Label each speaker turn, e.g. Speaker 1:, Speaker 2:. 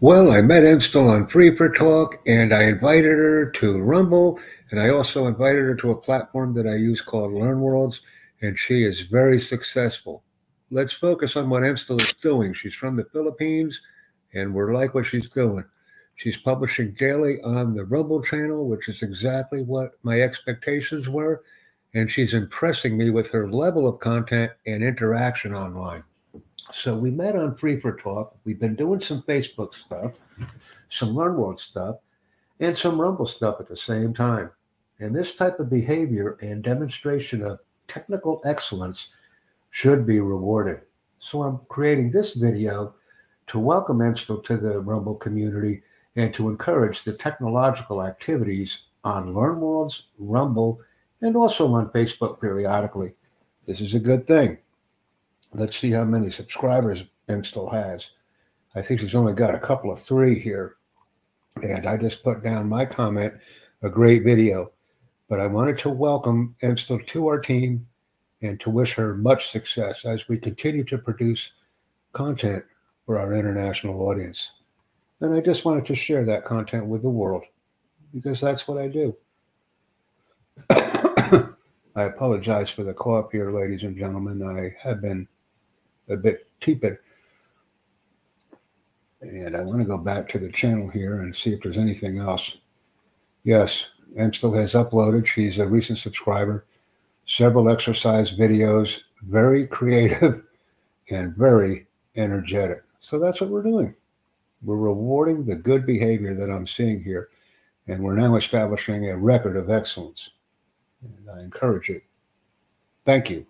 Speaker 1: Well, I met Emstel on Free4Talk and I invited her to Rumble and I also invited her to a platform that I use called LearnWorlds and she is very successful. Let's focus on what Emstel is doing. She's from the Philippines and we're like what she's doing. She's publishing daily on the Rumble channel, which is exactly what my expectations were. And she's impressing me with her level of content and interaction online. So we met on Free4Talk. We've been doing some Facebook stuff, some LearnWorld stuff, and some Rumble stuff at the same time. And this type of behavior and demonstration of technical excellence should be rewarded. So I'm creating this video to welcome Emstel to the Rumble community and to encourage the technological activities on LearnWorlds, Rumble, and also on Facebook periodically. This is a good thing. Let's see how many subscribers Emstel has. I think she's only got a couple of three here. And I just put down my comment, a great video. But I wanted to welcome Emstel to our team and to wish her much success as we continue to produce content for our international audience. And I just wanted to share that content with the world because that's what I do. I apologize for the cough here, ladies and gentlemen. I have been a bit tepid. And I want to go back to the channel here and see if there's anything else. Yes, Emstel has uploaded. She's a recent subscriber. Several exercise videos, very creative and very energetic. So that's what we're doing. We're rewarding the good behavior that I'm seeing here. And we're now establishing a record of excellence. And I encourage it. Thank you.